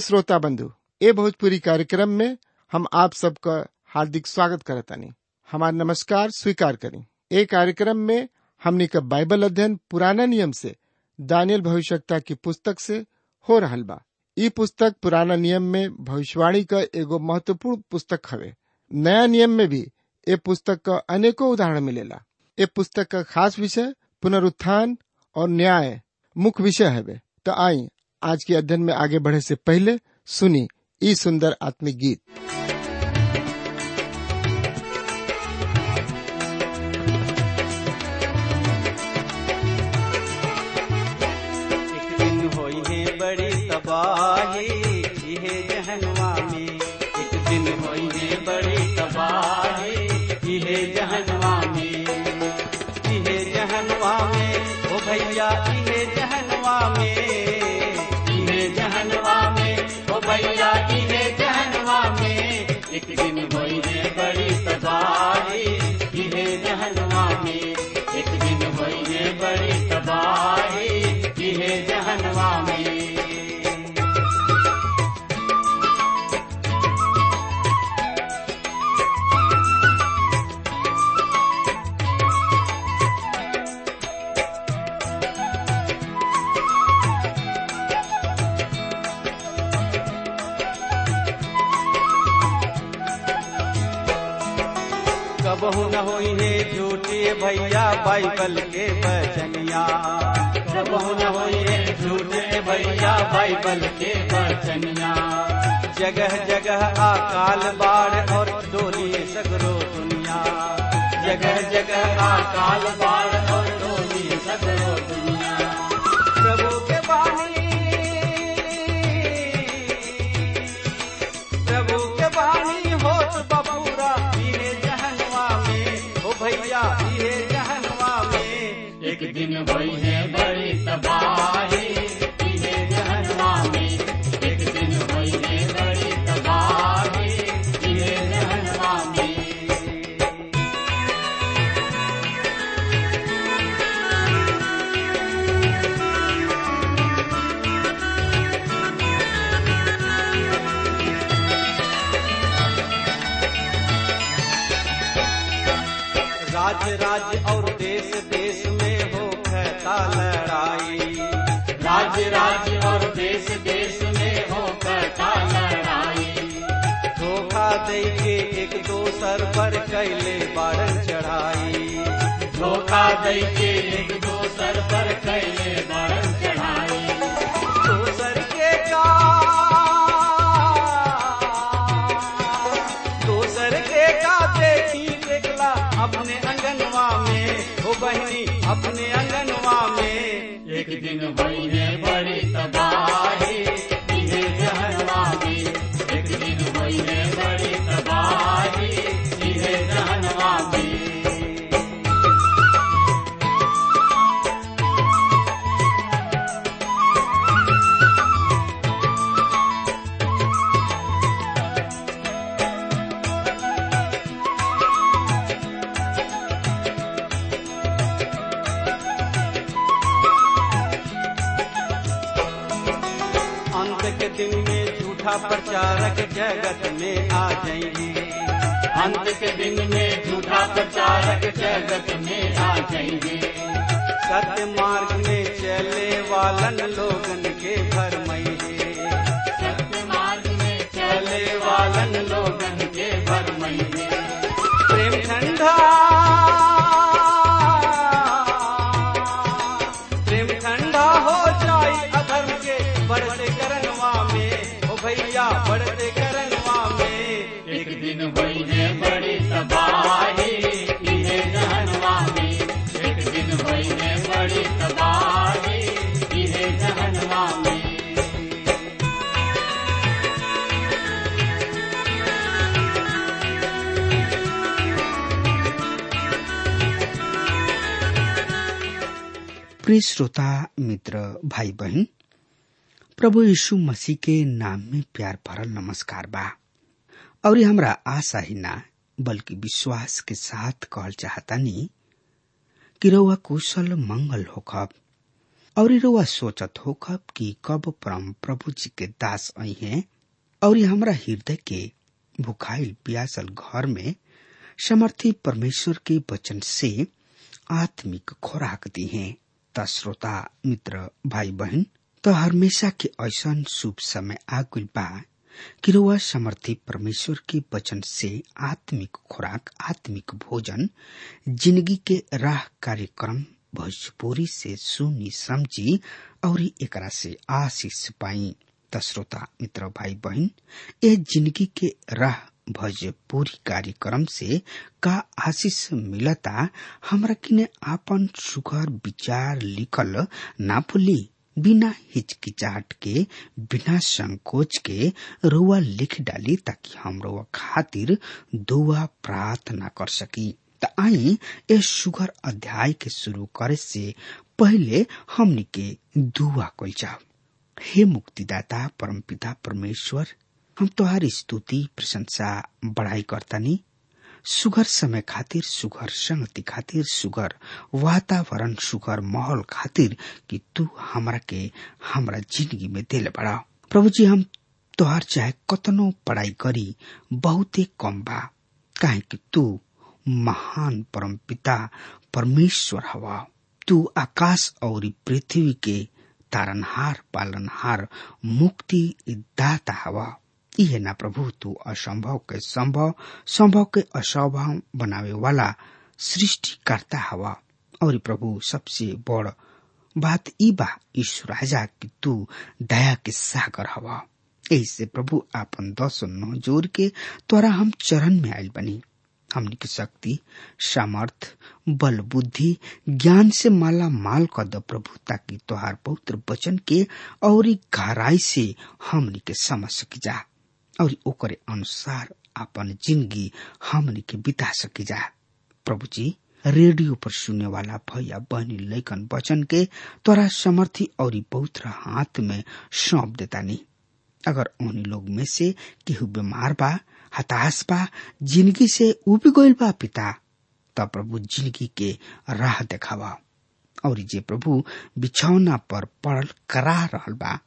श्रोता बंधु, ए भोजपुरी कार्यक्रम में हम आप सबका हार्दिक स्वागत करतानी हमारा नमस्कार स्वीकार करें। ए कार्यक्रम में हमने का बाइबल अध्ययन पुराना नियम से दानियल भविष्यता की पुस्तक से हो रहल बा। ई पुस्तक पुराना नियम में भविष्यवाणी का एगो महत्वपूर्ण पुस्तक हवे। नया नियम में भी ए पुस्तक का अनेकों उदाहरण मिलेला। ए पुस्तक का खास विषय पुनरुत्थान और न्याय मुख्य विषय है तो आई आज के अध्ययन में आगे बढ़े से पहले सुनी ई सुंदर आत्मिक गीत। बड़ी तबाही झूठे भैया बाइबल के बचनिया कबहू न होई है झूठे भैया बाइबल के बचनिया जगह जगह अकाल बाढ़ और डोली सगरो दुनिया। जगह जगह अकाल बाढ़ और डोली सगरो दुनिया। प्रभु के बानी राज्य राज्य और देश देश में हो कहता लड़ाई। राज्य राज्य और देश देश में हो कहता लड़ाई। धोखा दे के एक दोसर पर कैले बारन चढ़ाई। धोखा दे के एक दोसर पर कैले बारन प्रचारक जगत में आ जाएँगे। अंत के दिन में झूठा प्रचारक जगत में आ जाएँगे। सत्य मार्ग में चले वालन लोगन के भरमैये। सत्य मार्ग में चले वालन लोगन के भरमैये। प्रेम ठंडा प्रिय श्रोता, मित्र भाई बहन प्रभु यीशु मसीह के नाम में प्यार भरल नमस्कार बा। और हमरा आशा ही ना, बल्कि विश्वास के साथ कहल चाहतानी कि रउआ कुशल मंगल होखब। और रुआ सोचत हो कब कि कब परम प्रभु जी के दास आई हैं, और हमरा हृदय के भुखाइल प्यासल घर में समर्थी परमेश्वर के वचन से आत्मिक खुराक दी है। त श्रोता, मित्र भाई बहन तो हमेशा के ऐसा शुभ समय आगुल बा कि रुआ समर्थी परमेश्वर के वचन से आत्मिक खुराक, आत्मिक भोजन, ज़िंदगी के राह कार्यक्रम भोजपुरी से सुनी समझी और एकरा से आशीष पाई। श्रोता, मित्र भाई बहन ए ज़िंदगी के राह भोजपुरी कार्यक्रम से का आशीष मिलता, हमरा किने आपन सुघर विचार लिखल ना भूली, बिना हिचकिचाहट के, बिना संकोच के रुआ लिख डाली ताकि हम खातिर दुआ प्रार्थना कर सकी। त आई ए सुगर अध्याय के शुरू करे से पहले हमनी के दुआ कल हे मुक्तिदाता, परमपिता परमेश्वर, हम तोहार स्तुति, प्रशंसा बढ़ाई करतानी। सुगर समय खातिर सुगर संगति खातिर सुगर वातावरण सुगर माहौल खातिर कि तू हमरा के हमरा ज़िंदगी में दिल बड़ा। प्रभु जी हम तोहार चाहे कतनो पढ़ाई करी, बहुते कम बा। काहे कि तू महान परम पिता, परमेश्वर हवा। तू आकाश और पृथ्वी के तारनहार पालनहार, मुक्ति दाता हवा। इहे ना प्रभु, तू असंभव के संभव संभव के असंभव बनावे वाला सृष्टि करता हवा। और प्रभु, सबसे बड़ बात ई बा ईश्वर राजा कि तू दया के सागर हवा। ऐसे प्रभु, आपन दस नौ ज़ोर के तोरा हम चरण में आयल बनी। हमनी की शक्ति, सामर्थ, बल, बुद्धि, ज्ञान से माला माल कर दो ताकि तोहार पवित्र वचन के और गहराई से हमनी के समझ सकी जा, और ओकरे अनुसार अपन ज़िंदगी हमनी के बिता सकी जा। प्रभु जी, रेडियो पर सुनने वाला भैया बहनी लेखन वचन के तोरा समर्थी और पवित्र हाथ में सौंप देता नहीं अगर उन्हीं लोग में से केहू बीमार बा हताश बा ज़िंदगी से उब गईल बा पिता। तब प्रभु ज़िंदगी के राह देखावा। और जे प्रभु बिछौना पर पड़ल करा रहल बा,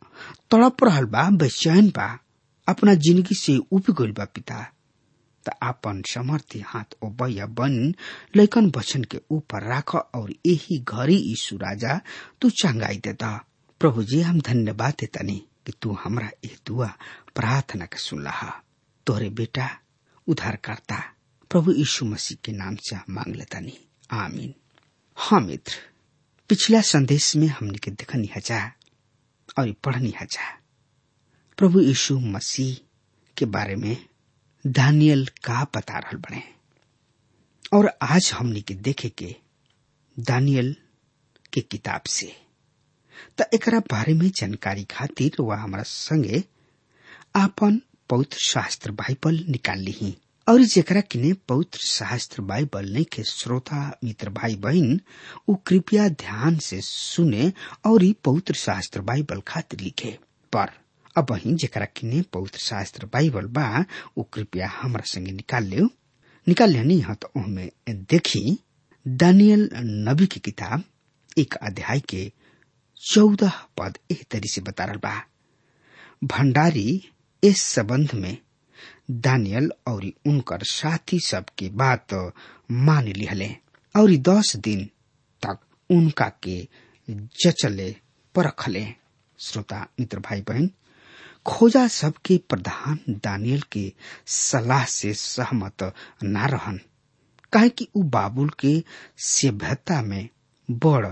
तड़प रहल बा, बेचैन बा, अपना ज़िंदगी से उब गईल बा पिता। त आपन समर्थी हाथ ओ बैया बन लैकन बचन के ऊपर राख और यही घरी यीशु राजा, तू चंगाई देता। प्रभु जी, हम धन्यवाद देतनी कि तू हमरा ए दुआ प्रार्थना के सुनला तोहरे बेटा उद्धार करता प्रभु यीशु मसीह के नाम से मांग लेतानी आमीन। हाँ मित्र, पिछला संदेश में हमने के देखनी हजा, और पढ़नी हजा। प्रभु यीशु मसीह के बारे में दानियल का बता रहा बने। और आज हमने के देखे के दानियल के किताब से। त एकरा बारे में जानकारी खातिर वह हमारा संगे आपन पवित्र शास्त्र बाइबल निकाल ली। और जेकरा किने पवित्र शास्त्र बाइबल नहीं के श्रोता, मित्र भाई बहन उ कृपया ध्यान से सुने और पवित्र शास्त्र बाइबल खातिर लिखे। पर अब वही जेकरा किने पवित्र शास्त्र बाइबल बा, उ कृपया हमरा संगे निकाल ले निकाल लेनी है तो उनमें देखी, दानियल नबी की किताब, एक अध्याय के चौदह पद एक तरी से बता रहा बा। भंडारी इस संबंध में दानियल और उनकर साथी सब के बात मान लिहले और दस दिन तक उनका के जचले परखले। श्रोता, मित्र भाई बहन खोजा सबके प्रधान दानियल के सलाह से सहमत न रहन। कि उ बाबुल के सभ्यता में बड़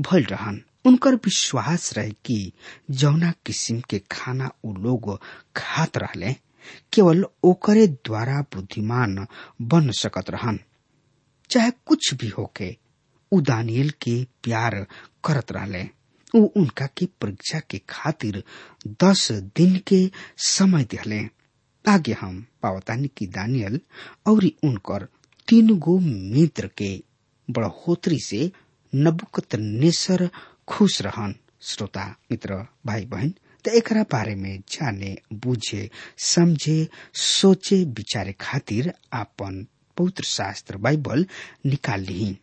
भल रहन। उनकर विश्वास रहे कि जौना किस्म के खाना उ लोग खात रहले, केवल ओकरे द्वारा बुद्धिमान बन सकत रहन। चाहे कुछ भी होके, उ दानियल के प्यार करत रहले। उ उनका के परीक्षा के खातिर दस दिन के समय दिहले। आगे हम पावतानी की दानियल और उनकर तीन गो मित्र के बढ़ोतरी से नबुकत नेसर खुश रहन, श्रोता, मित्र भाई बहन तो एकरा बारे में जाने, बुझे, समझे, सोचे, विचारे खातिर आपन पवित्र शास्त्र बाइबल निकाल ली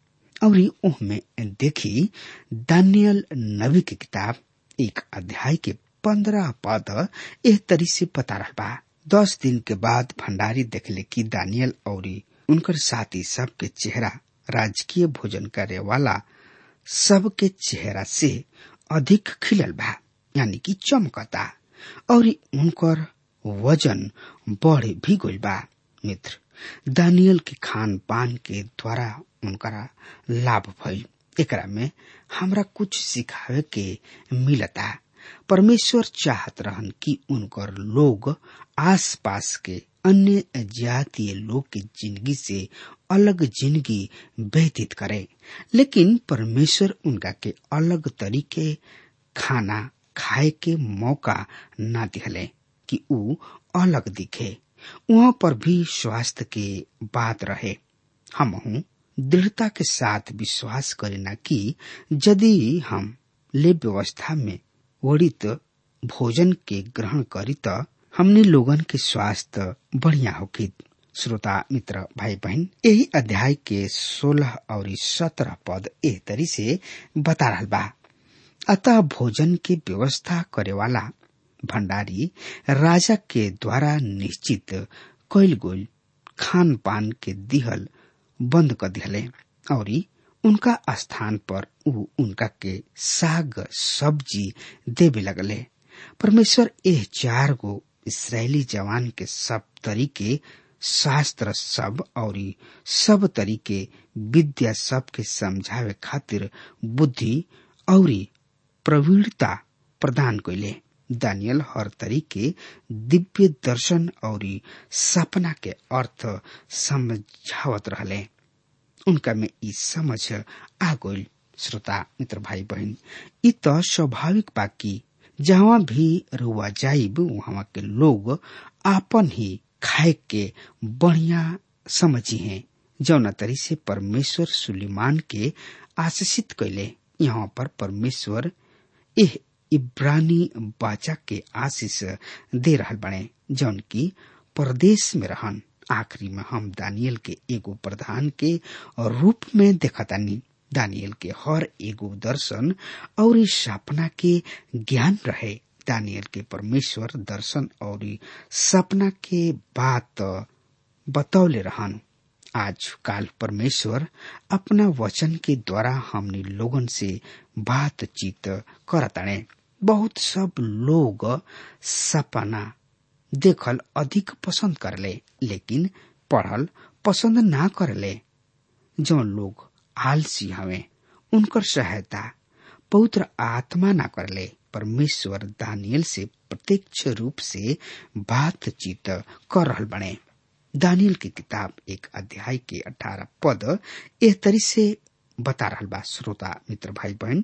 और में देखी दानियल नबी की किताब, एक अध्याय के पंद्रह पद, एह तरी से पता रहा दस दिन के बाद भंडारी देखले कि दानियल और, उनकर साथी सबके चेहरा राजकीय भोजन करे वाला सबके चेहरा से अधिक खिलल बा, यानी कि चमकता, और उनकर वज़न बढ़ भी गइल बा, मित्र। दानियल के खान पान के द्वारा उनका लाभ भइल। एकरा में हमरा कुछ सिखावे के मिलता। परमेश्वर चाहत रहन कि उनकर लोग आस पास के अन्य जातीय लोग की ज़िंदगी से अलग ज़िंदगी व्यतीत करे। लेकिन परमेश्वर उनका के अलग तरीके खाना खाए के मौका ना दिखले कि ऊ अलग दिखे। वहाँ पर भी स्वास्थ्य के बात रहे। हम दृढ़ता के साथ विश्वास करेना कि यदि हम ले व्यवस्था में वड़ित भोजन के ग्रहण करी तो हमने लोगन के स्वास्थ्य बढ़िया होगी श्रोता, मित्र भाई बहन यही अध्याय के सोलह और सत्रह पद एह तरी से बता रहा बा। अतः भोजन के व्यवस्था करे वाला भंडारी राजा के द्वारा निश्चित कैल गोल खान पान के दिहल बंद कर दिहले और उनका स्थान पर ऊ उनका के साग, सब्ज़ी देवे लगले। परमेश्वर एह चार गो इसराइली जवान के सब तरीके शास्त्र सब और सब तरीके विद्या सब के समझावे खातिर बुद्धि और प्रवीणता प्रदान कैले दानियल हर तरीके दिव्य दर्शन और सपना के अर्थ समझावत रहले। उनका में ई समझ आ गइल। श्रोता, मित्र भाई बहन ई त स्वाभाविक बा कि जहाँ भी रुआ जाइब, वहाँ के लोग आपन ही खाए के बढ़िया समझी हैं। जौना तरी से परमेश्वर सुलेमान के आशीषित कैले यहाँ पर परमेश्वर एह इब्रानी बाचा के आशीष दे रहा बने, जौन की परदेश में रहन। आखिरी में हम दानियल के एगो प्रधान के रूप में देखतानी। दानियल के हर एगो दर्शन और सपना के ज्ञान रहे। दानियल के परमेश्वर दर्शन और सपना के बात बतौले रहन। आज काल परमेश्वर अपना वचन के द्वारा हमने लोगन से बातचीत करताने बहुत सब लोग सपना देखल अधिक पसंद करले, लेकिन पढ़ल पसंद ना करले। जो लोग आलसी हवे, उनकर सहायता पवित्र आत्मा ना करले। परमेश्वर दानियल से प्रत्यक्ष रूप से बातचीत कर रहल बने। दानियल की किताब एक अध्याय के अठारह पद एह तरी से बता रहल बा। श्रोता, मित्र भाई बहन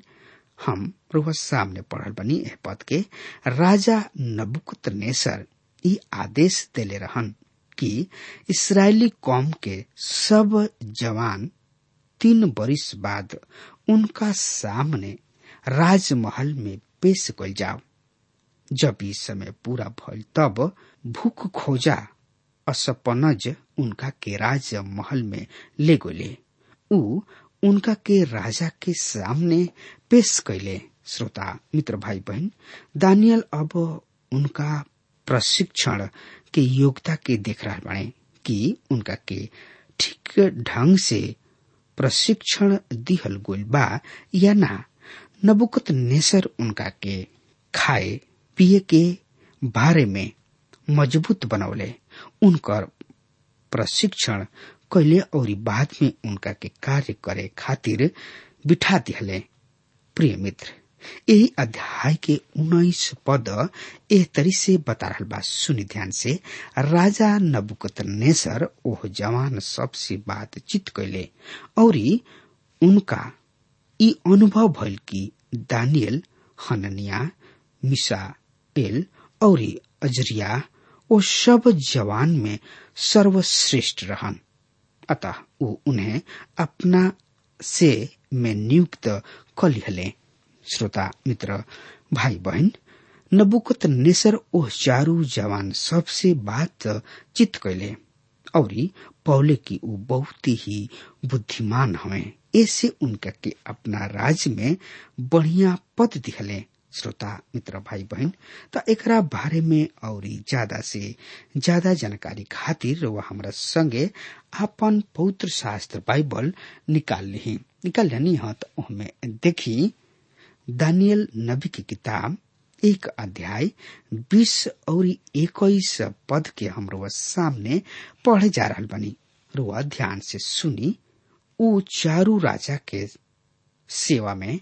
हम रुह सामने पढ़ल बनी एह पद के, राजा नबुकत नेसर ई आदेश देले रहन कि इसराइली कौम के सब जवान तीन बरिस बाद उनका सामने राजमहल में पेश कल जाओ। जब ई समय पूरा भल, तब भूख खोजा असपनज उनका के राज महल में ले गोले। उनका के राजा के सामने पेश कैले। श्रोता, मित्र भाई बहन, दानियल अब उनका प्रशिक्षण के योग्यता के देख रहा बने कि उनका के ठीक ढंग से प्रशिक्षण दिहल गोल बा या ना। नबुकत नेसर उनका के खाए, पिए के बारे में मज़बूत बनौले उनकर प्रशिक्षण कैले और बाद में उनका के कार्य करे खातिर बिठा दिहले। प्रिय मित्र यही अध्याय के उन्नीस पद एह तरी से बता रहा बा। सुनी ध्यान से। राजा नबुकत नेसर ओह जवान सबसे बातचीत कैले और उनका ई अनुभव भइल कि दानियल, हननिया मिसाएल और, अजरिया वो सब जवान में सर्वश्रेष्ठ रहन। अतः वो उन्हें अपना से में नियुक्त कलिहले। श्रोता, मित्र भाई बहन नबुकत नेसर ओह चारू जवान सबसे बात चित कैले और, पौले की ऊ बहुत ही बुद्धिमान हवे। ऐसे उनका के अपना राज्य में बढ़िया पद दिखले। श्रोता, मित्र भाई बहन त एक बारे में और ज़्यादा से ज़्यादा जानकारी खातिर वह हमरा संगे अपन पौत्र शास्त्र बाइबल निकाल ली। निकाल लेनी तो हमें देखी दानियल नबी की किताब, एक अध्याय, बीस और इक्कीस पद के हमरो सामने पढ़े जा रहा बनी। रुआ ध्यान से सुनी उ चारू राजा के सेवा में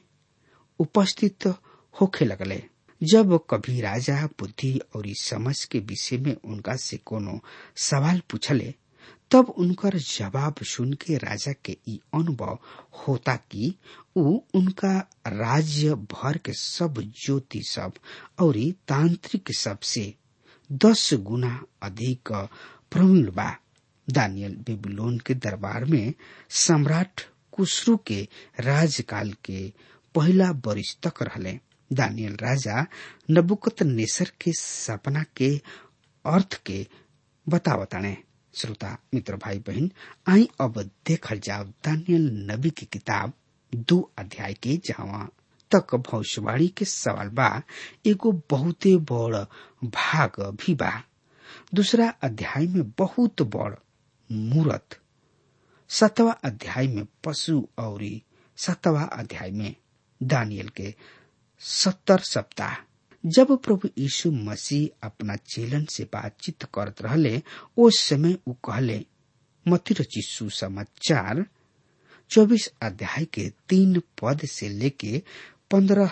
उपस्थित होखे लगले। जब कभी राजा बुद्धि और समझ के विषय में उनका से कोनो सवाल पूछले, तब उनकर जवाब सुन के राजा के ई अनुभव होता कि उ उनका राज्य भर के सब ज्योति सब और तांत्रिक सबसे दस गुना अधिक प्रवीण बा। दानियल बेबीलोन के दरबार में सम्राट कुसरू के राजकाल के पहला बरिस तक रहले। दानियल राजा नबुकत नेसर के सपना के अर्थ के बतावताने श्रोता, मित्र भाई बहन आई अब देखल जाओ दानियल नबी की किताब दो अध्याय के जहाँ तक भविष्यवाणी के सवाल बा, एगो बहुते बड़ भाग भी बा। दूसरा अध्याय में बहुत बड़ मूर्त। सतवा अध्याय में पशु और। सतवा अध्याय में दानियल के सत्तर सप्ताह। जब प्रभु यीशु मसीह अपना चेलन से बातचीत करत रहले उस समय उ कहले मती रची सुसमाचार। चौबीस अध्याय के तीन पद से लेके पंद्रह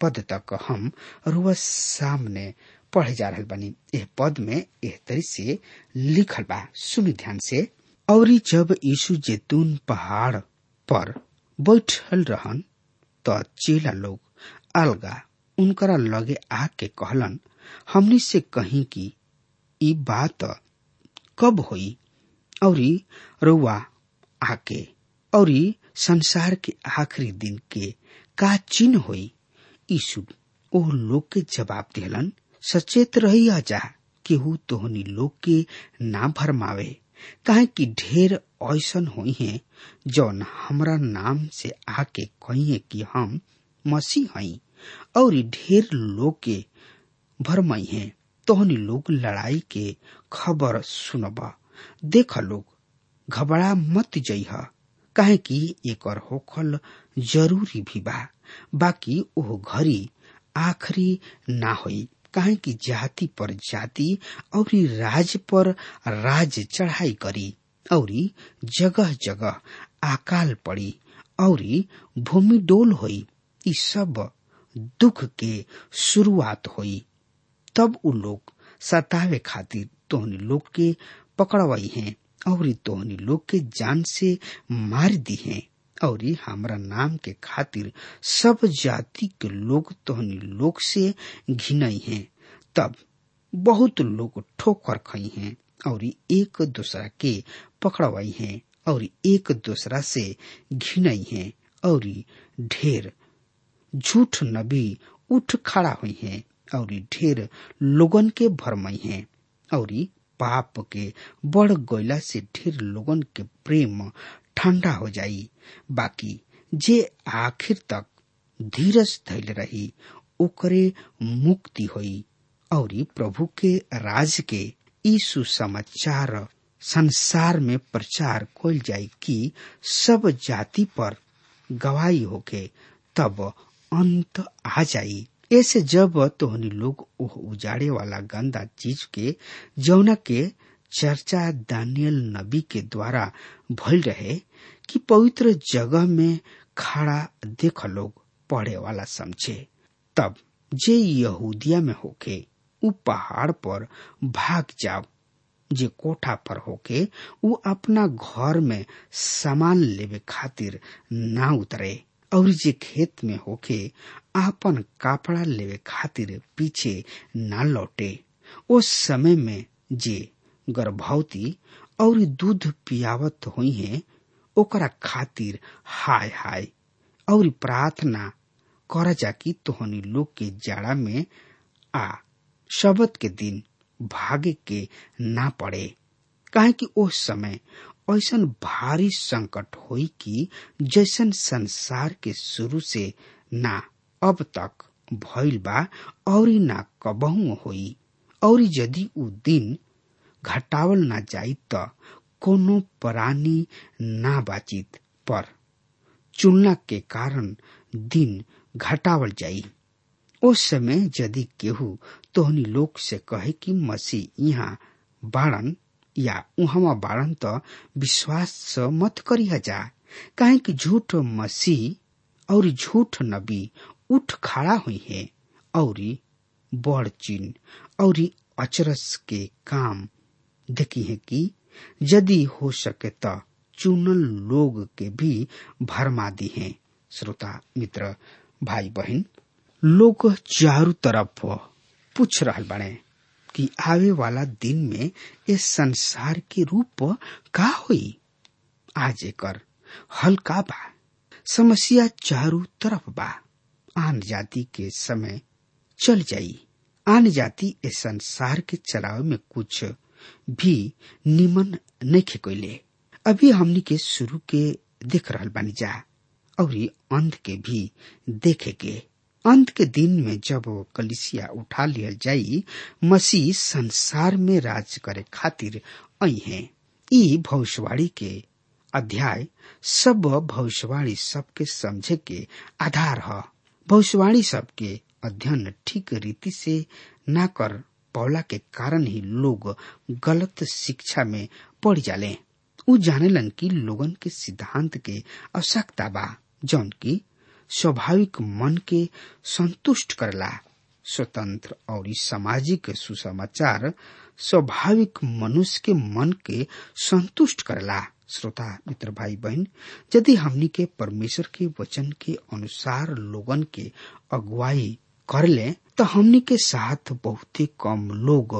पद तक हम रुआ सामने पढ़े जा रहे बनी। एह पद में एह तरी से लिखल बा, सुनि ध्यान से। और जब यीशु जैतून पहाड़ पर बैठल रहन, त चेला लोग अलगा, उनकरा लगे आके कहलन, हमनी से कहीं कि ई बात कब होई? और रउआ आके और संसार के आखिरी दिन के का चिन्ह होई? यीशु ओ लोग के जवाब दिलन सचेत रही जा केहू तोहनी लोग के ना भरमावे। काहे कि ढेर ऐसन हुई है, जौन हमरा नाम से आके कहिए कि हम मसीह हई और ढेर लोग के भरमई है, तोहनी लोग लड़ाई के खबर सुनबा। देख लोग, घबरा मत जइह, काहे कि एकर होखल ज़रूरी भी बा, बाकी ओह घड़ी आखिरी ना होई। काहे कि जाति पर जाति, और राज पर राज चढ़ाई करी, और जगह जगह अकाल पड़ी, और भूमि डोल होई सब दुख के शुरुआत होई। तब उ लोग सतावे खातिर तोहनी लोग के पकड़वाई हैं, और तोहनी लोग के जान से मार दी हैं। और हमारा नाम के खातिर सब जाति के लोग तोहनी लोग से घिनई हैं। तब बहुत लोग ठोकर खई हैं और एक दूसरा के पकड़वाई हैं और एक दूसरा से घिनई हैं और ढेर झूठ नबी उठ खड़ा हुई हैं और ढेर लोगन के भरमई हैं और पाप के बढ़ गईला से ढेर लोगन के प्रेम ठंडा हो जाई। बाकी जे आखिर तक धीरज धैल रही, ओकरे मुक्ति होई। और प्रभु के राज के यीशु समाचार संसार में प्रचार कल जाई कि सब जाति पर गवाही होके तब अंत आ जाई। ऐसे जब तोहनी लोग ओह उजाड़े वाला गंदा चीज़ के, जौना के चर्चा दानियल नबी के द्वारा भल रहे कि पवित्र जगह में खड़ा देख लोग पढ़े वाला समझे, तब जे यहूदिया में होके उ पहाड़ पर भाग जाओ, जे कोठा पर होके उ अपना घर में सामान लेवे खातिर ना उतरे। और जे खेत में होके आपन कपड़ा लेवे खातिर पीछे ना लौटे। उस समय में जे गर्भवती और दूध पियावत हुई है, ओकरा खातिर हाय हाय और प्रार्थना कर जा कि तोहनी लोग के जाड़ा में आ शबद के दिन भागे के ना पड़े। काहे कि उस समय ऐसन भारी संकट होई कि जैसन संसार के शुरू से ना अब तक भइल बा, और ना कबहू होई। और यदि उ दिन घटावल ना जाई त कोनो प्राणी ना बाचित पर चुनना के कारण दिन घटावल जाई। उस समय यदि केहू तोहनी लोग से कहे कि मसीह यहाँ बाड़न या उहवा बाड़न त विश्वास मत करिया जा काहे कि झूठ मसीह और झूठ नबी उठ खड़ा हुई है। और बड़ चिन्ह और अचरस के काम देखी है कि यदि हो सके त चुनल लोग के भी भरमा दी है। श्रोता, मित्र भाई बहन लोग चारों तरफ़ पूछ रहा बने कि आवे वाला दिन में इस संसार के रूप का हुई? आज एकर हल्का बा, समस्या चारों तरफ़ बा। आन जाति के समय चल जाई। आन जाति इस संसार के चलावे में कुछ भी निमन नहीं कोइले अभी हमनी के शुरू के देख रहल बानी जा और अंत के भी देखे के अंत के दिन में जब कलिसिया उठा लियल जाई, मसीह संसार में राज करे खातिर है। भविष्यवाणी के अध्याय, सब भविष्यवाणी सबके समझे के आधार है। भविष्यवाणी सबके अध्ययन ठीक रीति से ना कर पौला के कारण ही लोग गलत शिक्षा में पड़ जाले। उ जानेलन की लोगन के सिद्धांत के आवश्यकता बा जौन की स्वाभाविक मन के संतुष्ट करला। स्वतंत्र और सामाजिक सुसमाचार स्वाभाविक मनुष्य के मन के संतुष्ट करला। श्रोता, मित्र भाई बहन यदि हमनी के परमेश्वर के वचन के अनुसार लोगन के अगुवाई कर ले तो हमनी के साथ बहुत ही कम लोग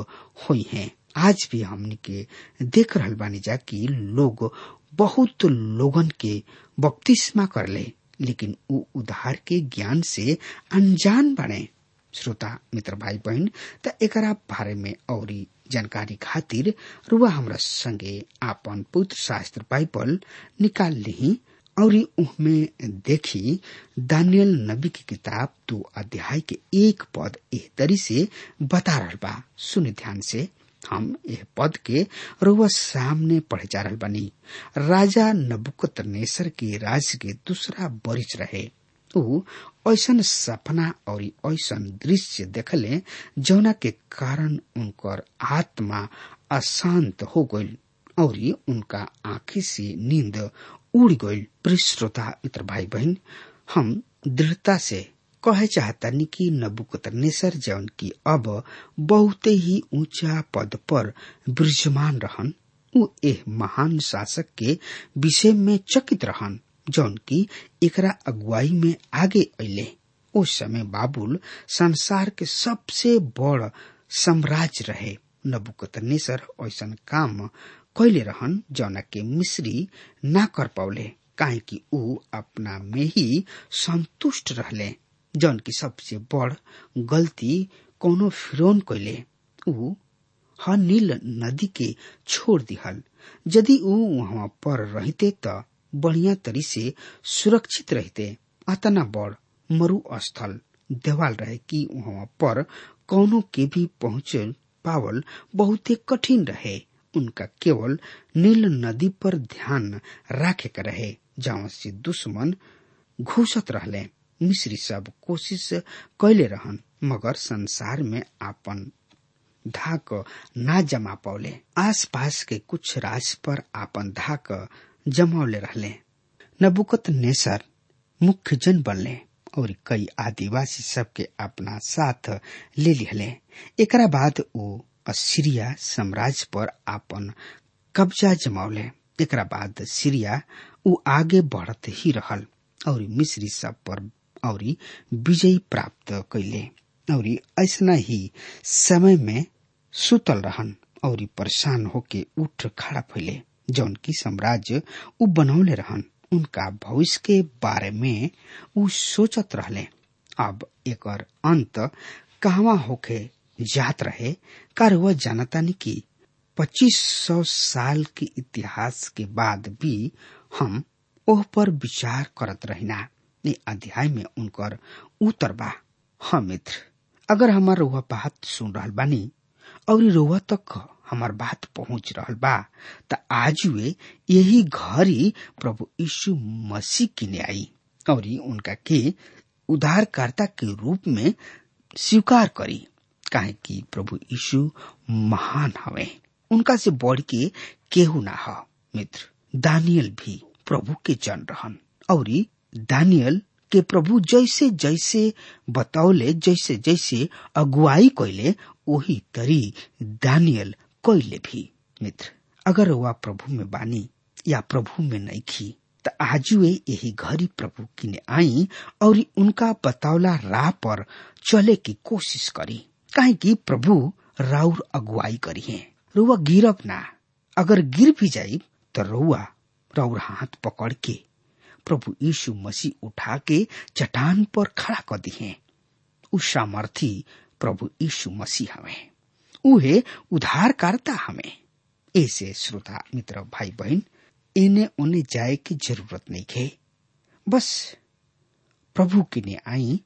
हुई हैं। आज भी हमनी के देख रहल बानी जा कि लोग बहुत लोगन के बपतिस्मा कर ले। लेकिन उ उधार के ज्ञान से अनजान बने। श्रोता, मित्र भाई बहन त एकरा बारे में और जानकारी खातिर रुआ हमरा संगे आपन पुत्र शास्त्र बाइबल निकाल ली और उहमें देखी दानियल नबी की किताब दो अध्याय के एक पद एह तरी से बता रहा बा। सुन ध्यान से। हम यह पद के रुआ सामने पढ़े जा रहा बनी। राजा नबुकत नेसर के राज के दूसरा बरिच रहे। ऊ ऐसन सपना और ऐसन दृश्य देखले जौना के कारण उनकर आत्मा अशांत हो गई और उनका आँखें से नींद उड़ गई प्रिय मित्र भाई बहन हम दृढ़ता से कहे चाहतानी कि नबुकतनेसर जौन की अब बहुत ही ऊँचा पद पर विराजमान रहन। उ एह महान शासक के विषय में चकित रहन, जौन की एकरा अगुवाई में आगे अले उस समय बाबुल संसार के सबसे बड़ साम्राज्य रहे। नबुकतनेसर ऐसन काम कैले रहन, जौना के मिश्री ना कर पौले काहे कि ऊ अपना में ही संतुष्ट रहले। जौन की सबसे बड़ गलती कोनो फिरौन कैले ऊ ह नील नदी के छोड़ दिहल। यदि ऊ वहाँ पर रहते त बढ़िया तरी से सुरक्षित रहते। अतना बड़ मरु स्थल देवाल रहे कि वहाँ पर कौनो के भी पहुँच पावल बहुत कठिन रहे। उनका केवल नील नदी पर ध्यान रखे रहे, जहाँ से दुश्मन घुसत रहले। मिश्री सब कोशिश कैले रहन, मगर संसार में आपन धाक ना जमा पौले आस पास के कुछ राज पर आपन धाक जमौले रहले। नबुकत नेसर मुख्य जन बनले और कई आदिवासी सबके अपना साथ ले लिहले। एकरा बाद वो असीरिया साम्राज्य पर आपन कब्जा जमावले। एकरा बाद सीरिया उ आगे बढ़त ही रहल और मिस्री सब पर और विजय प्राप्त कैले और ऐसा ही समय में सुतल रहन और परेशान होके उठ खड़ा फैले। जौन की साम्राज्य उ बनौले रहन, उनका भविष्य के बारे में उ सोचत रहले। अब एकर अंत कहवा होके जात रहे कार वह जानतानी की पच्चीस सौ साल के इतिहास के बाद भी हम ओह पर विचार करत रहिना। ये अध्याय में उनकर उतर बा। हाँ मित्र, अगर हमार रुआ बात सुन रहा बानी, और रुआ तक हमार बात पहुँच रहल बा, त आज वे यही घड़ी प्रभु यीशु मसीह किने आई, और उनका के उद्धारकर्ता के रूप में स्वीकार करी, काहे कि प्रभु यीशु महान हवे। उनका से बढ़ के केहू ना ह। मित्र, दानियल भी प्रभु के जन रहन, और दानियल के प्रभु जैसे जैसे बतौले जैसे जैसे अगुवाई कैले वही तरी दानियल कैले भी, मित्र। अगर वह प्रभु में बानी या प्रभु में नहीं खी त आजुए यही घड़ी प्रभु किने आई और उनका बतौला राह पर चले की कोशिश करी। कहे कि प्रभु राउर अगुवाई करी है। रुआ गिरब ना। अगर गिर भी जाई तो रुआ राउर हाथ पकड़ के प्रभु यीशु मसीह उठा के चट्टान पर खड़ा कर दी है उ सामर्थी प्रभु यीशु मसीह हमें। उहे उद्धारकर्ता हमें। ऐसे श्रोता, मित्र भाई बहन इन्हें उन्हें जाए की ज़रूरत नहीं है बस प्रभु की ने आई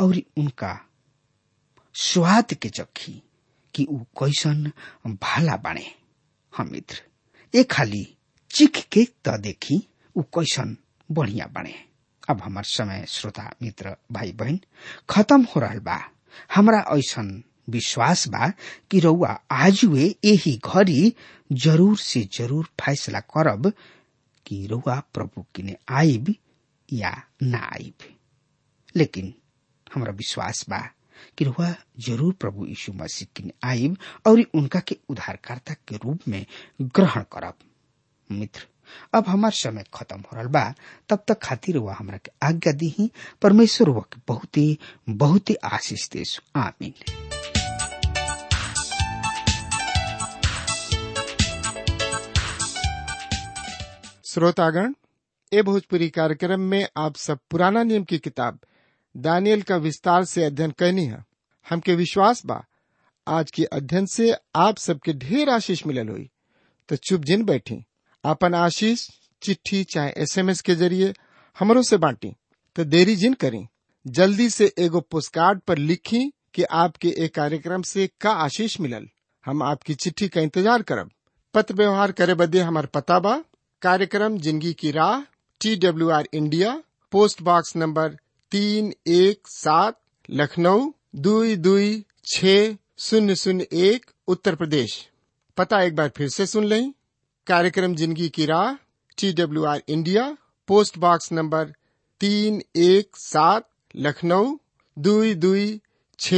और उनका स्वाद के चखी कि ऊ कैसन भाला बाणे हम मित्र ए खाली चिख के त देखी ऊ कैसन बढ़िया बने। अब हमार समय, श्रोता, मित्र भाई बहन खत्म हो रहा बा। हमरा ऐसन विश्वास बा कि रउआ आज वे यही घड़ी ज़रूर से ज़रूर फैसला करब कि रउआ प्रभु किने आइब या ना आइब। लेकिन हमरा विश्वास बा कि रुआ ज़रूर प्रभु यीशु मसीह किने आइब और उनका के उद्धारकर्ता के रूप में ग्रहण करब। मित्र अब हमार समय खत्म हो रहा बा, तब तक खातिर हुआ हमरा के आज्ञा दी परमेश्वर हुआ के बहुत ही आशीष देश आमीन। श्रोतागण, ए भोजपुरी कार्यक्रम में आप सब पुराना नियम की किताब दानियल का विस्तार से अध्ययन करनी है। हमके विश्वास बा, आज के अध्ययन से आप सबके ढेर आशीष मिलल हुई। तो चुप जिन बैठी। आपन आशीष, चिट्ठी चाहे एसएमएस के ज़रिए हमरों से बांटी तो देरी जिन करी। जल्दी से एगो पोस्टकार्ड पर लिखी कि आपके एक कार्यक्रम से का आशीष मिलल। हम आपकी चिट्ठी का इंतज़ार करब। पत्र व्यवहार करे बदे हमार पता बा, कार्यक्रम ज़िंदगी की राह T W R India post box number तीन एक सात, लखनऊ दुई दुई छ शून्य शून्य एक, उत्तर प्रदेश। पता एक बार फिर से सुन लें। कार्यक्रम ज़िंदगी की राह T W R India post box number तीन एक सात, लखनऊ दुई दुई छ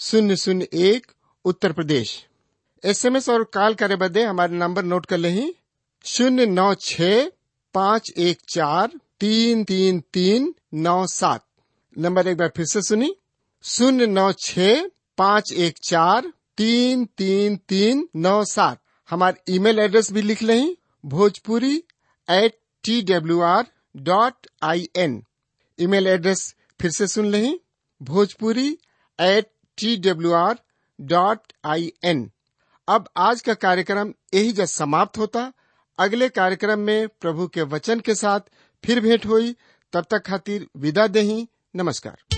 शून्य शून्य एक, उत्तर प्रदेश। एसएमएस और कॉल करे बदे हमारे नंबर नोट कर लें। शून्य नौ छ पाँच एक चार तीन तीन तीन नौ सात। नंबर एक बार फिर से सुनी शून्य नौ छ पाँच एक चार तीन तीन तीन नौ सात। हमारे ईमेल एड्रेस भी लिख लें। Bhojpuri at T W R dot I N email address फिर से सुन लें। Bhojpuri at T W R dot I N अब आज का कार्यक्रम यही जब समाप्त होता। अगले कार्यक्रम में प्रभु के वचन के साथ फिर भेंट हुई। तब तक खातिर विदा देही नमस्कार।